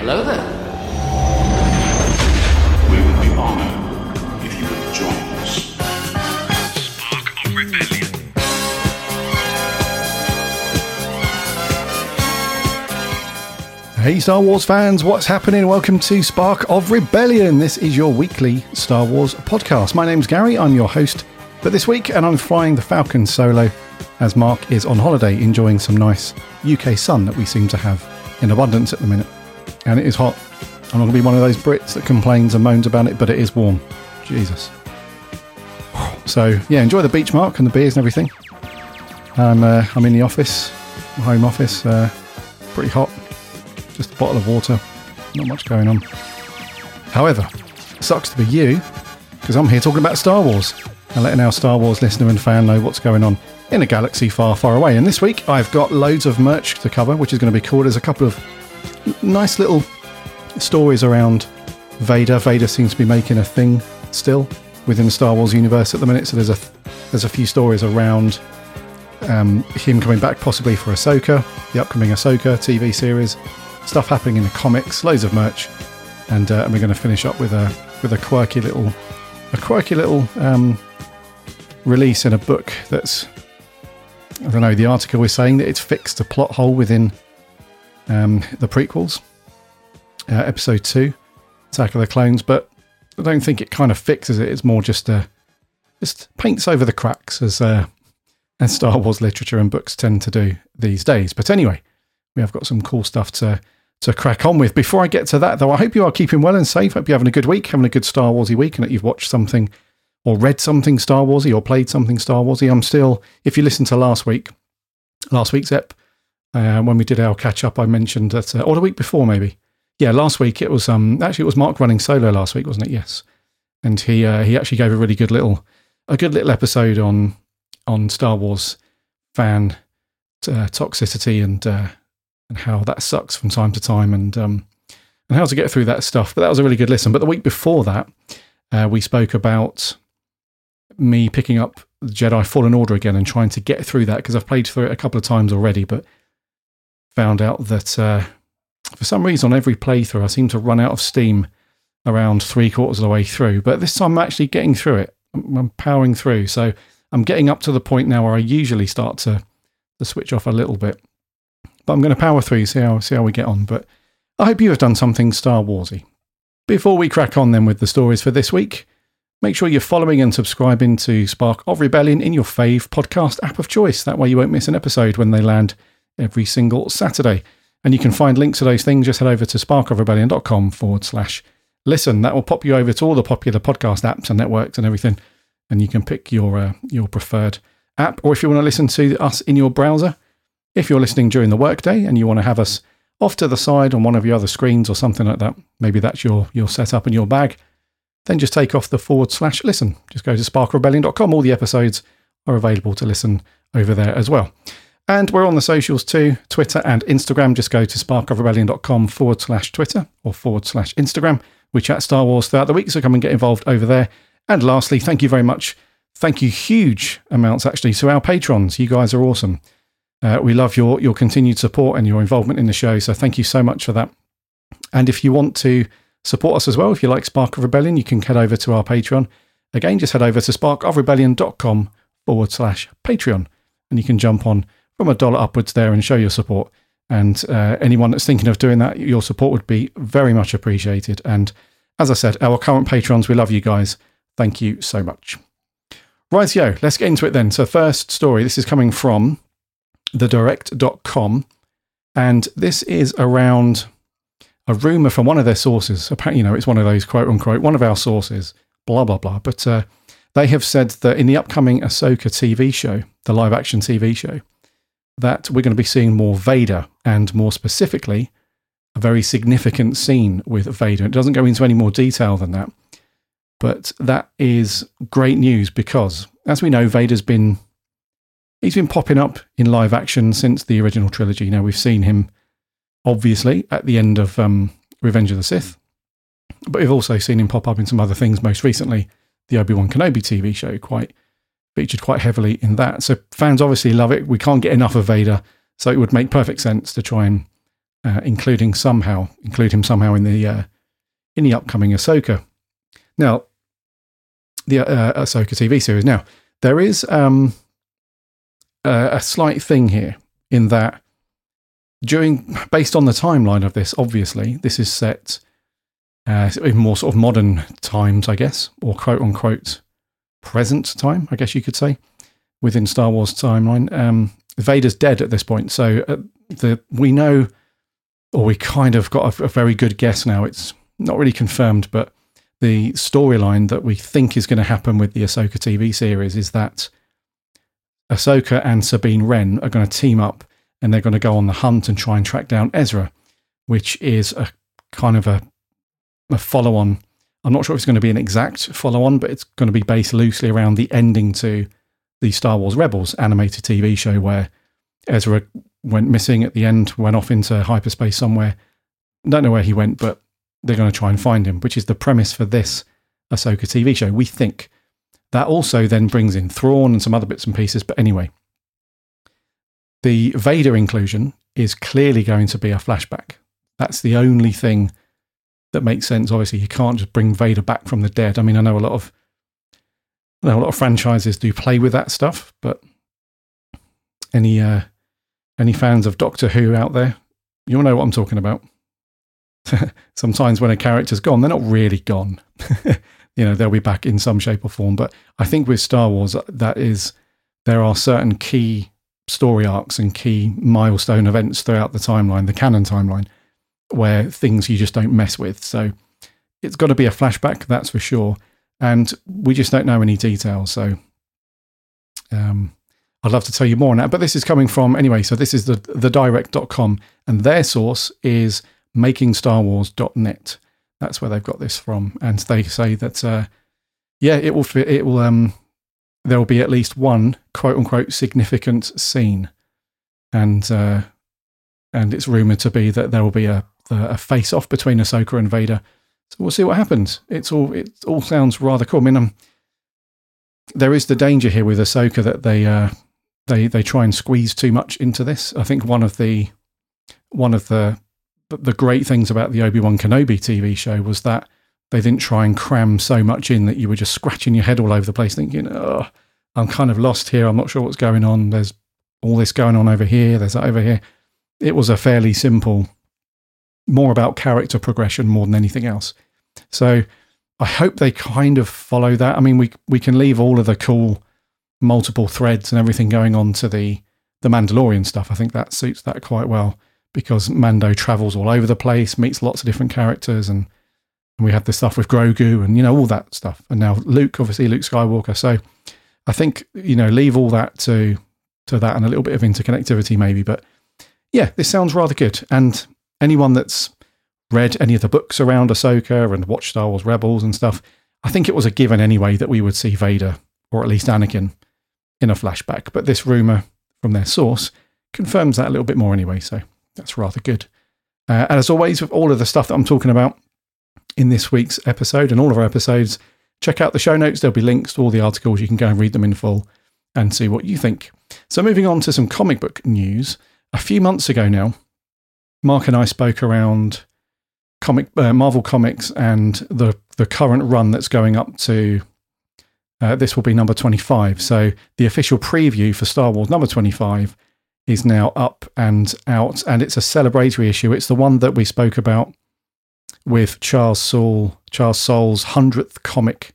Hello there. We would be honored if you would join us. Spark of Rebellion. Hey, Star Wars fans, what's happening? Welcome to Spark of Rebellion. This is your weekly Star Wars podcast. My name's Gary, I'm your host for this week, and I'm flying the Falcon solo as Mark is on holiday enjoying some nice UK sun that we seem to have in abundance at the minute. And it is hot. I'm not going to be one of those Brits that complains and moans about it, but it is warm. Jesus. So, yeah, enjoy the beach, Mark, and the beers and everything. I'm, uh, I'm in the office, home office, uh, pretty hot just a bottle of water, not much going on. However, sucks to be you, because I'm here talking about Star Wars and letting our Star Wars listener and fan know what's going on in a galaxy far, far away. And this week I've got loads of merch to cover, which is going to be cool. There's a couple of nice little stories around Vader. Vader seems to be making a thing still within the Star Wars universe at the minute. So there's a there's a few stories around um, him coming back possibly for Ahsoka, the upcoming Ahsoka TV series stuff happening in the comics, loads of merch, and, uh, and we're going to finish up with a with a quirky little a quirky little um, release in a book that's I don't know. The article is saying that it's fixed a plot hole within um, the prequels, uh, episode two, Attack of the Clones, but I don't think it kind of fixes it. It's more just uh, just paints over the cracks as uh, as Star Wars literature and books tend to do these days. But anyway, we have got some cool stuff to to crack on with. Before I get to that, though, I hope you are keeping well and safe. Hope you're having a good week, having a good Star Warsy week, and that you've watched something or read something Star Warsy or played something Star Warsy. I'm still, if you listen to last week, last week's ep, uh, when we did our catch up, I mentioned that, uh, or the week before maybe. Yeah, last week it was um actually it was Mark running solo last week, wasn't it? Yes, and he uh, he actually gave a really good little a good little episode on on Star Wars fan uh, toxicity and uh, and how that sucks from time to time and um, and how to get through that stuff. But that was a really good listen. But the week before that, uh, we spoke about me picking up Jedi Fallen Order again and trying to get through that because I've played through it a couple of times already, but found out that uh, for some reason on every playthrough I seem to run out of steam around three quarters of the way through. But this time I'm actually getting through it. I'm, I'm powering through. So I'm getting up to the point now where I usually start to, to switch off a little bit. But I'm going to power through, see how see how we get on. But I hope you have done something Star Warsy. Before we crack on then with the stories for this week, make sure you're following and subscribing to Spark of Rebellion in your fave podcast app of choice. That way you won't miss an episode when they land every single Saturday. And you can find links to those things. Just head over to sparkofrebellion.com forward slash listen. That will pop you over to all the popular podcast apps and networks and everything. And you can pick your uh, your preferred app. Or if you want to listen to us in your browser, if you're listening during the workday and you want to have us off to the side on one of your other screens or something like that, maybe that's your, your setup in your bag, then just take off the forward slash listen. Just go to sparkrebellion.com. All the episodes are available to listen over there as well. And we're on the socials too Twitter and Instagram. Just go to sparkofrebellion.com forward slash Twitter or forward slash Instagram. We chat Star Wars throughout the week, so come and get involved over there. And lastly, thank you very much. Thank you huge amounts actually to our patrons. You guys are awesome. Uh, we love your your continued support and your involvement in the show. So thank you so much for that. And if you want to support us as well, if you like Spark of Rebellion, you can head over to our Patreon. Again, just head over to sparkofrebellion.com forward slash Patreon. And you can jump on from a dollar upwards there and show your support. And uh, anyone that's thinking of doing that, your support would be very much appreciated. And as I said, our current patrons, we love you guys. Thank you so much. Right, yo, let's get into it then. So, first story, this is coming from thedirect.com. And this is around a rumor from one of their sources. Apparently, you know, it's one of those quote unquote, one of our sources, blah, blah, blah. But uh, they have said that in the upcoming Ahsoka TV show, the live action TV show, that we're going to be seeing more Vader and more specifically, a very significant scene with Vader. It doesn't go into any more detail than that. But that is great news because, as we know, Vader's been he's been popping up in live action since the original trilogy. Now we've seen him obviously at the end of um, Revenge of the Sith, but we've also seen him pop up in some other things. Most recently, the Obi Wan Kenobi TV show quite featured quite heavily in that. So fans obviously love it. We can't get enough of Vader, so it would make perfect sense to try and uh, including somehow include him somehow in the uh, in the upcoming Ahsoka. Now, the uh, Ahsoka TV series. Now, there is um, a, a slight thing here in that during based on the timeline of this, obviously, this is set uh, in more sort of modern times, I guess, or quote unquote present time, I guess you could say, within Star Wars timeline. Um, Vader's dead at this point, so uh, the we know, or we kind of got a, a very good guess now. It's not really confirmed, but the storyline that we think is going to happen with the Ahsoka TV series is that Ahsoka and Sabine Wren are going to team up and they're going to go on the hunt and try and track down Ezra, which is a kind of a, a follow on. I'm not sure if it's going to be an exact follow on, but it's going to be based loosely around the ending to the Star Wars Rebels animated TV show where Ezra went missing at the end, went off into hyperspace somewhere. Don't know where he went, but they're going to try and find him, which is the premise for this Ahsoka TV show. We think that also then brings in Thrawn and some other bits and pieces. But anyway, the Vader inclusion is clearly going to be a flashback. That's the only thing that makes sense. Obviously, you can't just bring Vader back from the dead. I mean, I know a lot of I know a lot of franchises do play with that stuff, but any uh, any fans of Doctor Who out there, you'll know what I'm talking about. Sometimes when a character's gone, they're not really gone. you know, they'll be back in some shape or form. But I think with Star Wars, that is there are certain key story arcs and key milestone events throughout the timeline, the canon timeline, where things you just don't mess with. So it's got to be a flashback, that's for sure. And we just don't know any details. So um, I'd love to tell you more on that. But this is coming from, anyway, so this is the, the direct.com, and their source is makingstarwars.net. That's where they've got this from. And they say that, uh, yeah, it will, it will, um, there will be at least one quote unquote significant scene, and uh, and it's rumored to be that there will be a a face off between Ahsoka and Vader. So we'll see what happens. It's all it all sounds rather cool. I mean, um, there is the danger here with Ahsoka that they uh, they they try and squeeze too much into this. I think one of the one of the the great things about the Obi Wan Kenobi TV show was that they didn't try and cram so much in that you were just scratching your head all over the place, thinking, "Oh, I'm kind of lost here. I'm not sure what's going on. There's all this going on over here. There's that over here." It was a fairly simple, more about character progression more than anything else. So I hope they kind of follow that. I mean, we we can leave all of the cool multiple threads and everything going on to the the Mandalorian stuff. I think that suits that quite well because Mando travels all over the place, meets lots of different characters, and and we have the stuff with Grogu and you know all that stuff. And now Luke, obviously Luke Skywalker. So I think you know leave all that to to that and a little bit of interconnectivity maybe. But yeah, this sounds rather good. And anyone that's read any of the books around Ahsoka and watched Star Wars Rebels and stuff, I think it was a given anyway that we would see Vader or at least Anakin in a flashback. But this rumor from their source confirms that a little bit more anyway. So that's rather good. Uh, and as always, with all of the stuff that I'm talking about, in this week's episode and all of our episodes. Check out the show notes. There'll be links to all the articles. You can go and read them in full and see what you think. So, moving on to some comic book news. A few months ago now, Mark and I spoke around comic uh, Marvel Comics and the the current run that's going up to. Uh, this will be number 25. So the official preview for Star Wars number 25 is now up and out, and it's a celebratory issue. It's the one that we spoke about with Charles Soule, Charles Soule's hundredth comic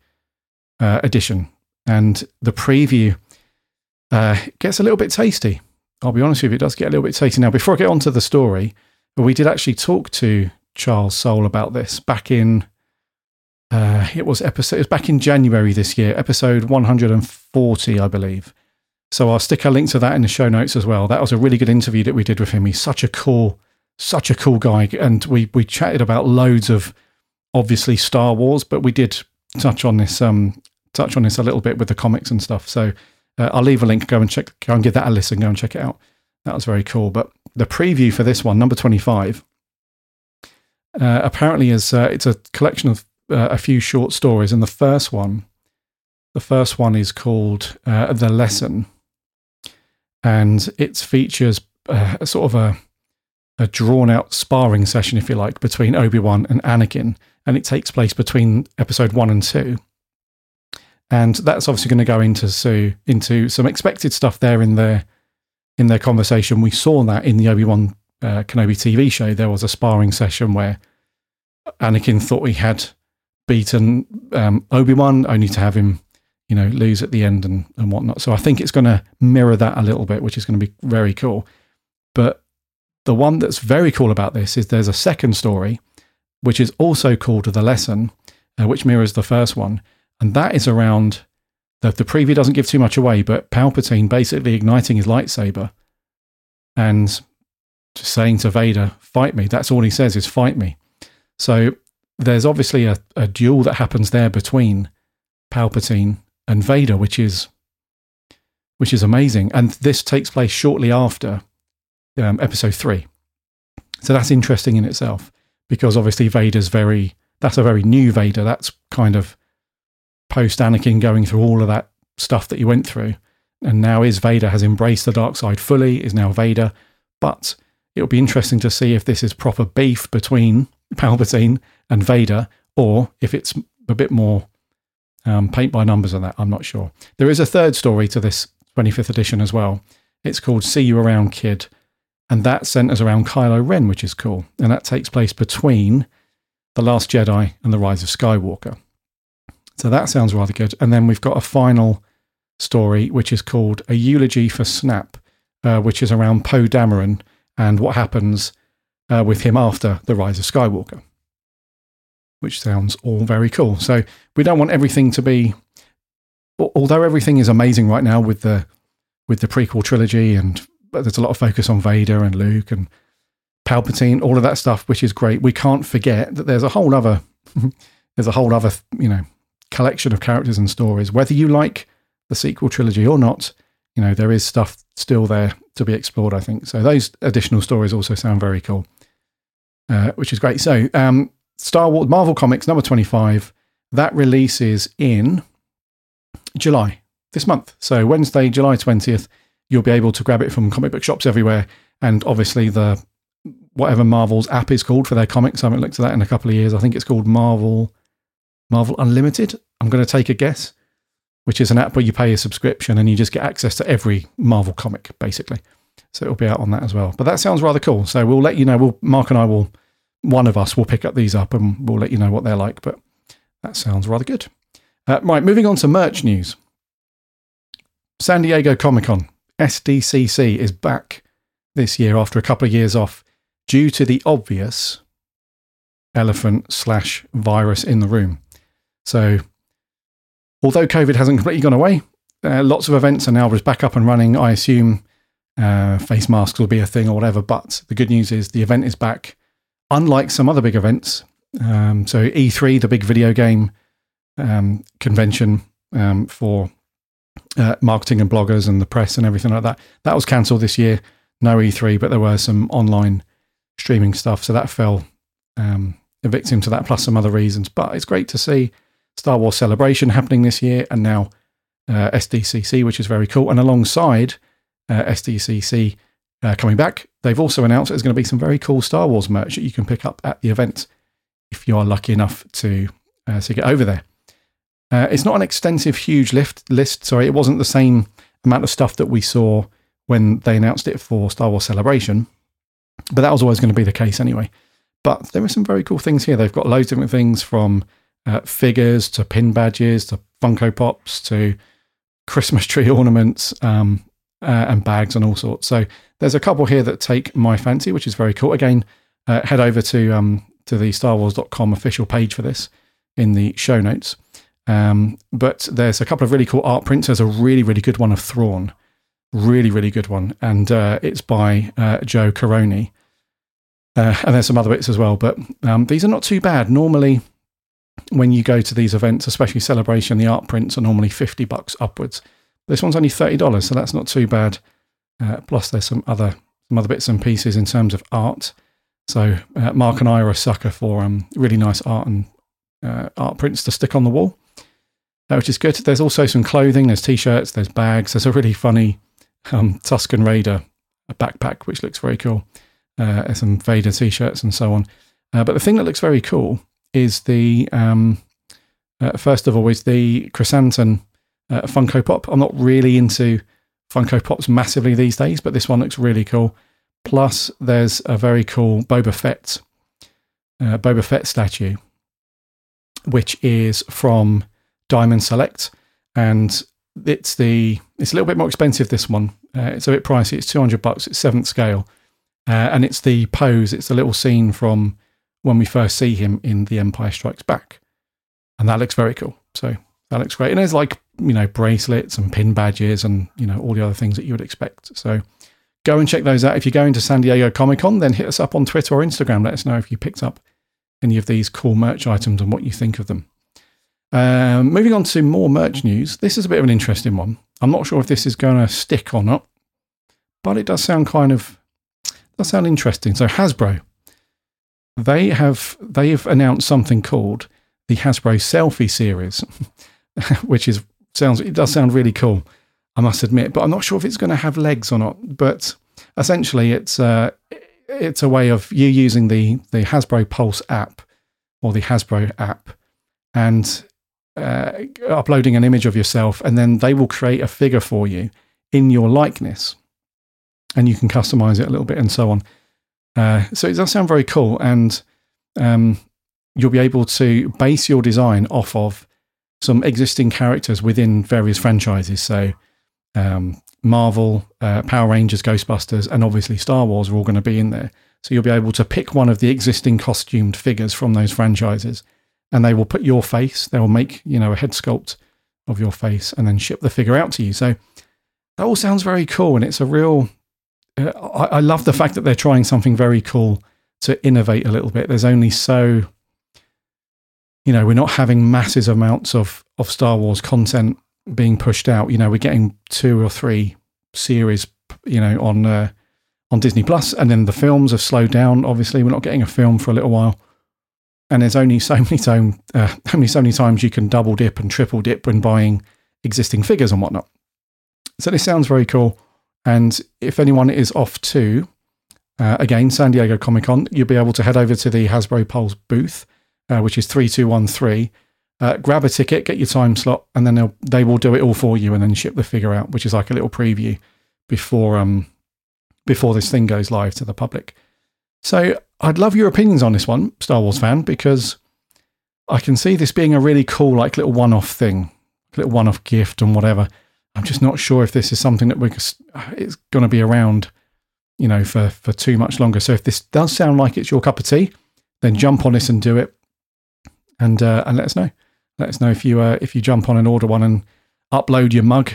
uh, edition, and the preview uh, gets a little bit tasty. I'll be honest with you, it does get a little bit tasty. Now, before I get on to the story, we did actually talk to Charles Soule about this back in. Uh, it was episode. It was back in January this year, episode 140, I believe. So I'll stick a link to that in the show notes as well. That was a really good interview that we did with him. He's such a cool such a cool guy, and we we chatted about loads of obviously Star Wars, but we did touch on this um touch on this a little bit with the comics and stuff. So uh, I'll leave a link. Go and check. Go and give that a listen. Go and check it out. That was very cool. But the preview for this one, number twenty-five, uh, apparently is uh, it's a collection of uh, a few short stories, and the first one, the first one is called uh, "The Lesson," and it features uh, sort of a a drawn out sparring session, if you like, between Obi Wan and Anakin, and it takes place between episode one and two. And that's obviously going to go into so into some expected stuff there in their in their conversation. We saw that in the Obi Wan uh, Kenobi TV show. There was a sparring session where Anakin thought he had beaten um, Obi Wan, only to have him, you know, lose at the end and and whatnot. So I think it's going to mirror that a little bit, which is going to be very cool. But the one that's very cool about this is there's a second story, which is also called The Lesson, uh, which mirrors the first one. And that is around the, the preview doesn't give too much away, but Palpatine basically igniting his lightsaber and just saying to Vader, fight me. That's all he says is fight me. So there's obviously a, a duel that happens there between Palpatine and Vader, which is which is amazing. And this takes place shortly after um, episode three. So that's interesting in itself because obviously Vader's very, that's a very new Vader. That's kind of post Anakin going through all of that stuff that he went through. And now is Vader has embraced the dark side fully, is now Vader. But it'll be interesting to see if this is proper beef between Palpatine and Vader, or if it's a bit more um, paint by numbers on that. I'm not sure. There is a third story to this 25th edition as well. It's called See You Around Kid, and that centers around Kylo Ren, which is cool. And that takes place between The Last Jedi and The Rise of Skywalker. So that sounds rather good. And then we've got a final story, which is called A Eulogy for Snap, uh, which is around Poe Dameron and what happens uh, with him after The Rise of Skywalker, which sounds all very cool. So we don't want everything to be, although everything is amazing right now with the with the prequel trilogy and there's a lot of focus on Vader and Luke and Palpatine, all of that stuff, which is great. We can't forget that there's a whole other there's a whole other you know collection of characters and stories. Whether you like the sequel trilogy or not, you know there is stuff still there to be explored. I think so. Those additional stories also sound very cool, uh, which is great. So, um, Star Wars Marvel Comics number twenty five that releases in July this month. So Wednesday, July twentieth you'll be able to grab it from comic book shops everywhere. And obviously, the whatever Marvel's app is called for their comics, I haven't looked at that in a couple of years. I think it's called Marvel Marvel Unlimited. I'm going to take a guess, which is an app where you pay a subscription and you just get access to every Marvel comic, basically. So it'll be out on that as well. But that sounds rather cool. So we'll let you know. We'll Mark and I will, one of us will pick up these up and we'll let you know what they're like. But that sounds rather good. Uh, right, moving on to merch news. San Diego Comic Con SDCC is back this year after a couple of years off due to the obvious elephant slash virus in the room. So, although COVID hasn't completely gone away, uh, lots of events are now just back up and running. I assume uh, face masks will be a thing or whatever. But the good news is the event is back, unlike some other big events. Um, so, E3, the big video game um, convention um, for uh, marketing and bloggers and the press and everything like that. That was cancelled this year. No E3, but there were some online streaming stuff, so that fell um, a victim to that, plus some other reasons. But it's great to see Star Wars Celebration happening this year, and now uh, SDCC, which is very cool. And alongside uh, SDCC uh, coming back, they've also announced there's going to be some very cool Star Wars merch that you can pick up at the event if you are lucky enough to uh, to get over there. Uh, it's not an extensive, huge lift list. Sorry, it wasn't the same amount of stuff that we saw when they announced it for Star Wars Celebration, but that was always going to be the case anyway. But there are some very cool things here. They've got loads of different things from uh, figures to pin badges to Funko Pops to Christmas tree ornaments um, uh, and bags and all sorts. So there's a couple here that take my fancy, which is very cool. Again, uh, head over to um, to the StarWars.com official page for this in the show notes. Um, but there's a couple of really cool art prints. There's a really, really good one of Thrawn. Really, really good one. And uh, it's by uh, Joe Corroney. Uh, and there's some other bits as well. But um, these are not too bad. Normally, when you go to these events, especially Celebration, the art prints are normally 50 bucks upwards. This one's only $30, so that's not too bad. Uh, plus, there's some other some other bits and pieces in terms of art. So uh, Mark and I are a sucker for um, really nice art and uh, art prints to stick on the wall which is good. There's also some clothing, there's t shirts, there's bags. There's a really funny um, Tusken Raider backpack, which looks very cool. uh, some Vader t-shirts and so on. Uh, but the thing that looks very cool is the um, uh, first of all is the Chrysanthemum uh, Funko Pop. I'm not really into Funko Pops massively these days, but this one looks really cool. Plus, there's a very cool Boba Fett uh, Boba Fett statue, which is from Diamond Select, and it's the it's a little bit more expensive. This one, uh, it's a bit pricey. It's two hundred bucks. It's seventh scale, uh, and it's the pose. It's the little scene from when we first see him in The Empire Strikes Back, and that looks very cool. So that looks great. And there's like you know bracelets and pin badges and you know all the other things that you would expect. So go and check those out. If you're going to San Diego Comic Con, then hit us up on Twitter or Instagram. Let us know if you picked up any of these cool merch items and what you think of them. Um, moving on to more merch news. This is a bit of an interesting one. I'm not sure if this is going to stick or not, but it does sound kind of does sound interesting. So Hasbro, they have they have announced something called the Hasbro Selfie Series, which is sounds it does sound really cool. I must admit, but I'm not sure if it's going to have legs or not. But essentially, it's uh, it's a way of you using the the Hasbro Pulse app or the Hasbro app and uh, uploading an image of yourself, and then they will create a figure for you in your likeness, and you can customize it a little bit and so on. Uh, so it does sound very cool, and um, you'll be able to base your design off of some existing characters within various franchises. So um, Marvel, uh, Power Rangers, Ghostbusters, and obviously Star Wars are all going to be in there. So you'll be able to pick one of the existing costumed figures from those franchises, and they will put your face. They will make you know a head sculpt of your face, and then ship the figure out to you. So that all sounds very cool, and it's a real. Uh, I, I love the fact that they're trying something very cool to innovate a little bit. There's only so you know, we're not having massive amounts of, of Star Wars content being pushed out. You know, we're getting two or three series, you know, on uh, on Disney Plus, and then the films have slowed down. Obviously, we're not getting a film for a little while, and there's only so many time, uh, only so many times you can double dip and triple dip when buying existing figures and whatnot. So this sounds very cool. And if anyone is off to, uh, again, San Diego Comic Con, you'll be able to head over to the Hasbro Pulse booth, uh, which is 3213 uh, grab a ticket, get your time slot, and then they'll they will do it all for you, and then ship the figure out, which is like a little preview before um before this thing goes live to the public. So I'd love your opinions on this one, Star Wars fan, because I can see this being a really cool, like little one-off thing, little one-off gift and whatever. I'm just not sure if this is something that we're it's going to be around, you know, for for too much longer. So if this does sound like it's your cup of tea, then jump on this and do it, and uh, and let us know. Let us know if you uh, if you jump on and order one and upload your mug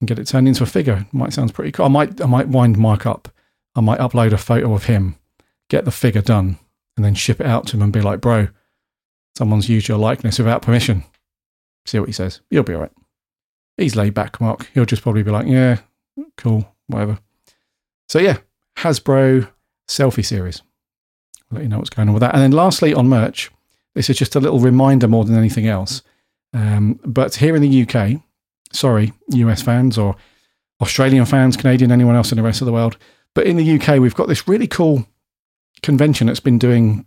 and get it turned into a figure. It might sound pretty cool. I might I might wind Mark up. I might upload a photo of him, get the figure done, and then ship it out to him and be like, "Bro, someone's used your likeness without permission." See what he says. You'll be all right. He's laid back, Mark. He'll just probably be like, "Yeah, cool, whatever." So yeah, Hasbro selfie series. I'll let you know what's going on with that. And then lastly, on merch, this is just a little reminder more than anything else. Um, but here in the UK, sorry, US fans or Australian fans, Canadian, anyone else in the rest of the world, but in the UK, we've got this really cool convention that's been doing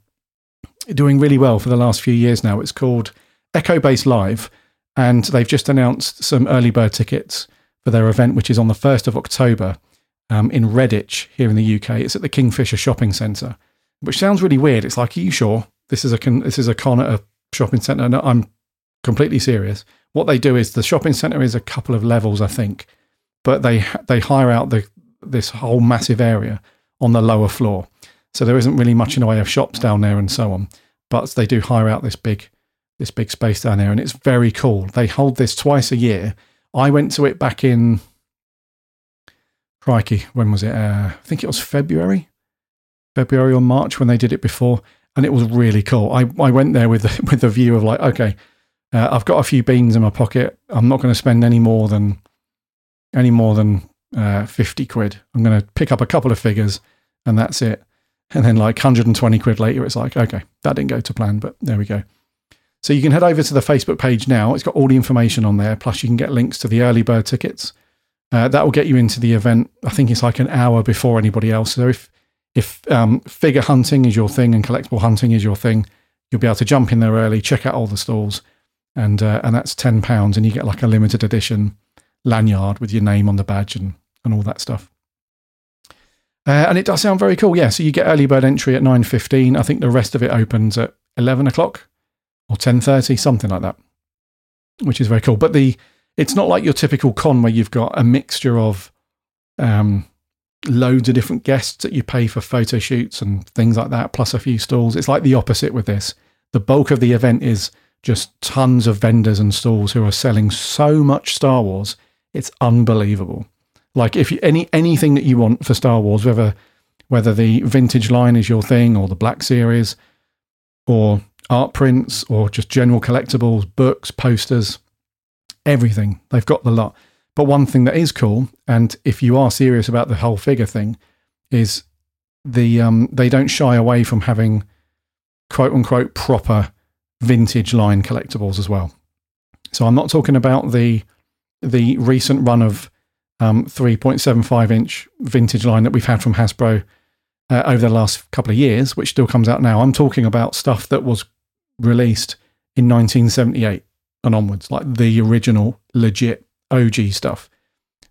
doing really well for the last few years now. It's called Echo Base Live, and they've just announced some early bird tickets for their event, which is on the 1st of October um, in Redditch here in the UK. It's at the Kingfisher Shopping Centre, which sounds really weird. It's like, are you sure? this is a con- this is a con at a shopping centre. No, I'm completely serious. What they do is the shopping centre is a couple of levels, I think, but they they hire out the this whole massive area on the lower floor. So there isn't really much in the way of shops down there and so on. But they do hire out this big this big space down there, and it's very cool. They hold this twice a year. I went to it back in crikey, when was it? Uh, I think it was February, February or March when they did it before and it was really cool. I, I went there with the, with the view of like, okay, uh, I've got a few beans in my pocket. I'm not going to spend any more than any more than uh, fifty quid. I'm going to pick up a couple of figures, and that's it. And then like 120 quid later, it's like, okay, that didn't go to plan, but there we go. So you can head over to the Facebook page now. It's got all the information on there. Plus, you can get links to the early bird tickets. Uh, that will get you into the event. I think it's like an hour before anybody else. So if if um, figure hunting is your thing and collectible hunting is your thing, you'll be able to jump in there early, check out all the stalls, and uh, and that's ten pounds, and you get like a limited edition lanyard with your name on the badge and and all that stuff. Uh, and it does sound very cool. Yeah, so you get early bird entry at nine fifteen. I think the rest of it opens at eleven o'clock or ten thirty, something like that, which is very cool. But the it's not like your typical con where you've got a mixture of um, loads of different guests that you pay for photo shoots and things like that, plus a few stalls. It's like the opposite with this. The bulk of the event is just tons of vendors and stalls who are selling so much Star Wars. It's unbelievable. Like if you, any anything that you want for Star Wars, whether whether the vintage line is your thing or the Black Series, or art prints or just general collectibles, books, posters, everything. They've got the lot. But one thing that is cool, and if you are serious about the whole figure thing, is the um, they don't shy away from having quote unquote proper vintage line collectibles as well. So I'm not talking about the the recent run of um, 3.75 inch vintage line that we've had from Hasbro uh, over the last couple of years, which still comes out now. I'm talking about stuff that was released in 1978 and onwards, like the original legit OG stuff.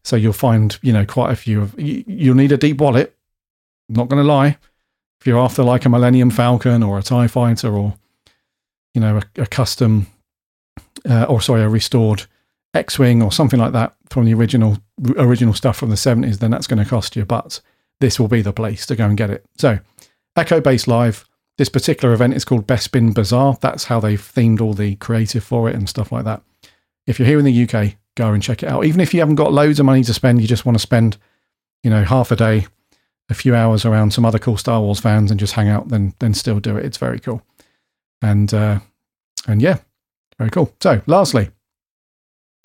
So you'll find, you know, quite a few of. You'll need a deep wallet. Not going to lie. If you're after like a Millennium Falcon or a Tie Fighter or, you know, a, a custom, uh, or sorry, a restored X-wing or something like that from the original original stuff from the 70s, then that's going to cost you. But this will be the place to go and get it. So, Echo Base Live. This particular event is called Best Bespin Bazaar. That's how they've themed all the creative for it and stuff like that. If you're here in the UK, go and check it out. Even if you haven't got loads of money to spend, you just want to spend, you know, half a day, a few hours around some other cool Star Wars fans and just hang out, then then still do it. It's very cool. And uh, and yeah, very cool. So, lastly,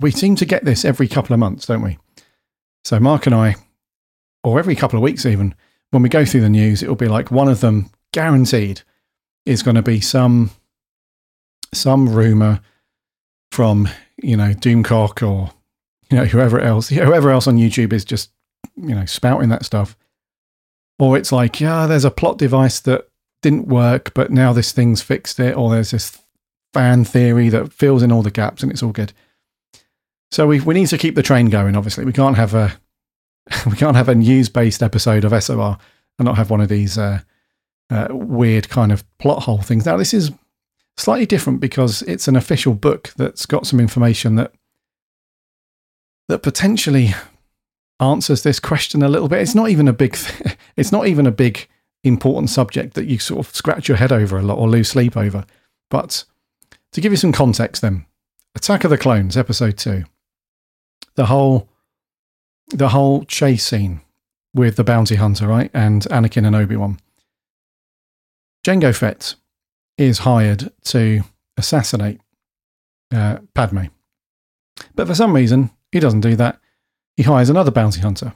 we seem to get this every couple of months, don't we? So Mark and I, or every couple of weeks even, when we go through the news, it'll be like one of them guaranteed is going to be some some rumor from you know Doomcock or you know whoever else whoever else on YouTube is just you know spouting that stuff, or it's like yeah, there's a plot device that didn't work, but now this thing's fixed it, or there's this fan theory that fills in all the gaps and it's all good. So we we need to keep the train going. Obviously, we can't have a we can't have a news based episode of SOR and not have one of these uh, uh, weird kind of plot hole things. Now, this is slightly different because it's an official book that's got some information that that potentially answers this question a little bit. It's not even a big. Th- it's not even a big important subject that you sort of scratch your head over a lot or lose sleep over. But to give you some context, then Attack of the Clones, episode two the whole the whole chase scene with the bounty hunter, right, and Anakin and Obi Wan. Jango Fett is hired to assassinate uh, Padme, but for some reason he doesn't do that. He hires another bounty hunter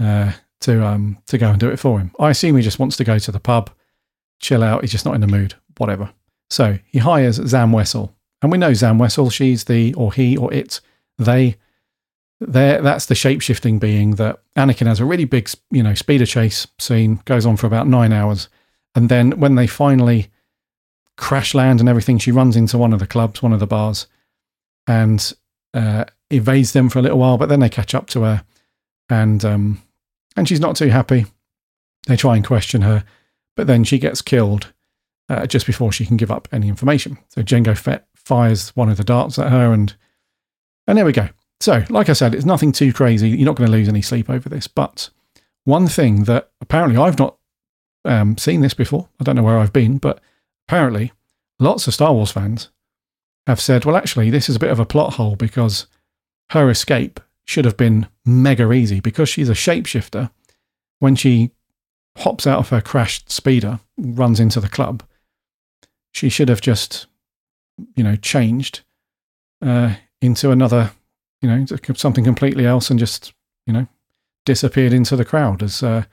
uh, to um, to go and do it for him. I assume he just wants to go to the pub, chill out. He's just not in the mood, whatever. So he hires Zam Wesell, and we know Zam Wesell. She's the or he or it they there that's the shape-shifting being that Anakin has a really big you know speeder chase scene goes on for about 9 hours and then when they finally crash land and everything she runs into one of the clubs one of the bars and uh, evades them for a little while but then they catch up to her and um and she's not too happy they try and question her but then she gets killed uh, just before she can give up any information so Jango Fett fires one of the darts at her and and there we go so, like I said, it's nothing too crazy. You're not going to lose any sleep over this. But one thing that apparently I've not um, seen this before, I don't know where I've been, but apparently lots of Star Wars fans have said, well, actually, this is a bit of a plot hole because her escape should have been mega easy because she's a shapeshifter. When she hops out of her crashed speeder, runs into the club, she should have just, you know, changed uh, into another you know, something completely else and just, you know, disappeared into the crowd as uh,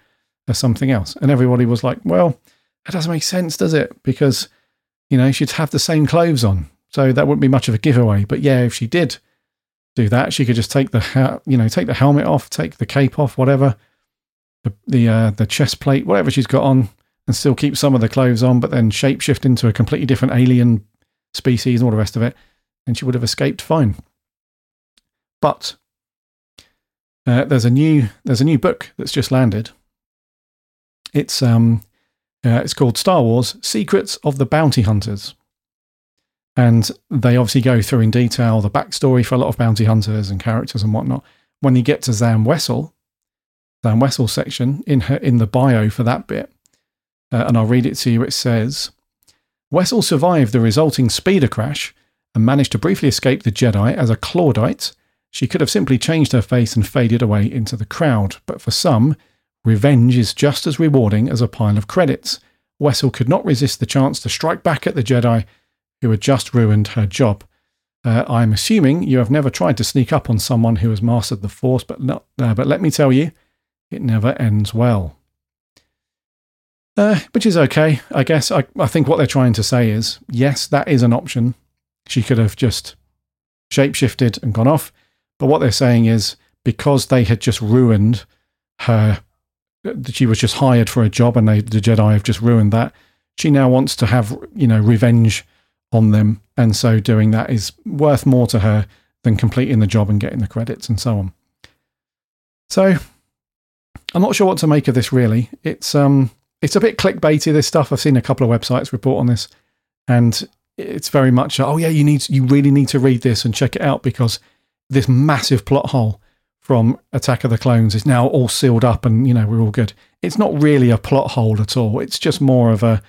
as something else. And everybody was like, well, that doesn't make sense, does it? Because, you know, she'd have the same clothes on. So that wouldn't be much of a giveaway. But yeah, if she did do that, she could just take the, you know, take the helmet off, take the cape off, whatever, the the, uh, the chest plate, whatever she's got on, and still keep some of the clothes on, but then shapeshift into a completely different alien species and all the rest of it, and she would have escaped fine. But uh, there's a new there's a new book that's just landed. It's um uh, it's called Star Wars: Secrets of the Bounty Hunters, and they obviously go through in detail the backstory for a lot of bounty hunters and characters and whatnot. When you get to Zam Wesell, Zam Wesell section in her in the bio for that bit, uh, and I'll read it to you. It says, Wesell survived the resulting speeder crash and managed to briefly escape the Jedi as a Clawdite. She could have simply changed her face and faded away into the crowd, but for some, revenge is just as rewarding as a pile of credits. Wesell could not resist the chance to strike back at the Jedi who had just ruined her job. Uh, I'm assuming you have never tried to sneak up on someone who has mastered the Force, but not, uh, but let me tell you, it never ends well. Uh, which is okay, I guess. I, I think what they're trying to say is yes, that is an option. She could have just shapeshifted and gone off. But what they're saying is because they had just ruined her, she was just hired for a job and they, the Jedi have just ruined that. She now wants to have, you know, revenge on them. And so doing that is worth more to her than completing the job and getting the credits and so on. So I'm not sure what to make of this really. It's um it's a bit clickbaity this stuff. I've seen a couple of websites report on this and it's very much oh yeah, you need you really need to read this and check it out because this massive plot hole from Attack of the Clones is now all sealed up and you know we're all good. It's not really a plot hole at all. It's just more of a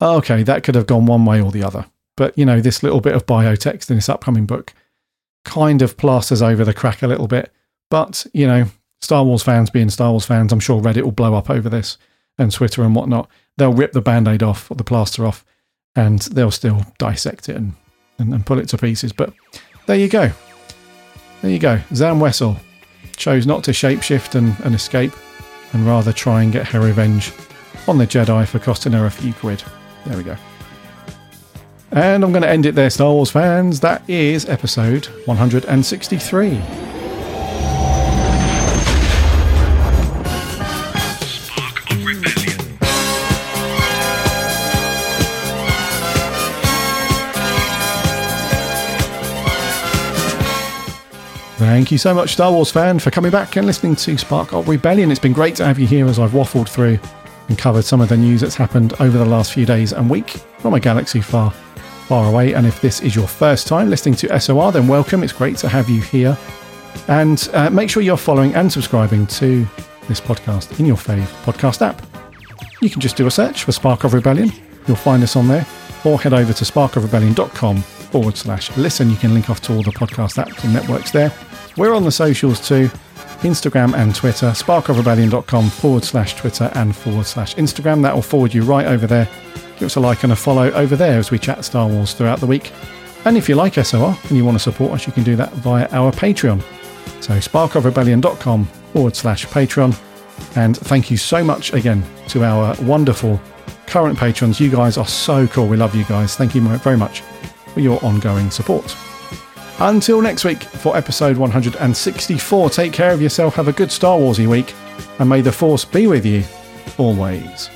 oh, okay, that could have gone one way or the other. But you know, this little bit of biotext in this upcoming book kind of plasters over the crack a little bit. But you know, Star Wars fans being Star Wars fans, I'm sure Reddit will blow up over this and Twitter and whatnot. They'll rip the band aid off or the plaster off and they'll still dissect it and, and, and pull it to pieces. But there you go. There you go. Zam Wesell chose not to shapeshift and, and escape and rather try and get her revenge on the Jedi for costing her a few quid. There we go. And I'm going to end it there, Star Wars fans. That is episode 163. Thank you so much, Star Wars fan, for coming back and listening to Spark of Rebellion. It's been great to have you here as I've waffled through and covered some of the news that's happened over the last few days and week from a galaxy far, far away. And if this is your first time listening to SOR, then welcome. It's great to have you here. And uh, make sure you're following and subscribing to this podcast in your fave podcast app. You can just do a search for Spark of Rebellion. You'll find us on there, or head over to sparkofrebellion.com forward slash listen. You can link off to all the podcast apps and networks there. We're on the socials too Instagram and Twitter, sparkofrebellion.com forward slash Twitter and forward slash Instagram. That will forward you right over there. Give us a like and a follow over there as we chat Star Wars throughout the week. And if you like SOR and you want to support us, you can do that via our Patreon. So sparkofrebellion.com forward slash Patreon. And thank you so much again to our wonderful current patrons. You guys are so cool. We love you guys. Thank you very much for your ongoing support. Until next week for episode 164, take care of yourself, have a good Star Warsy week, and may the Force be with you always.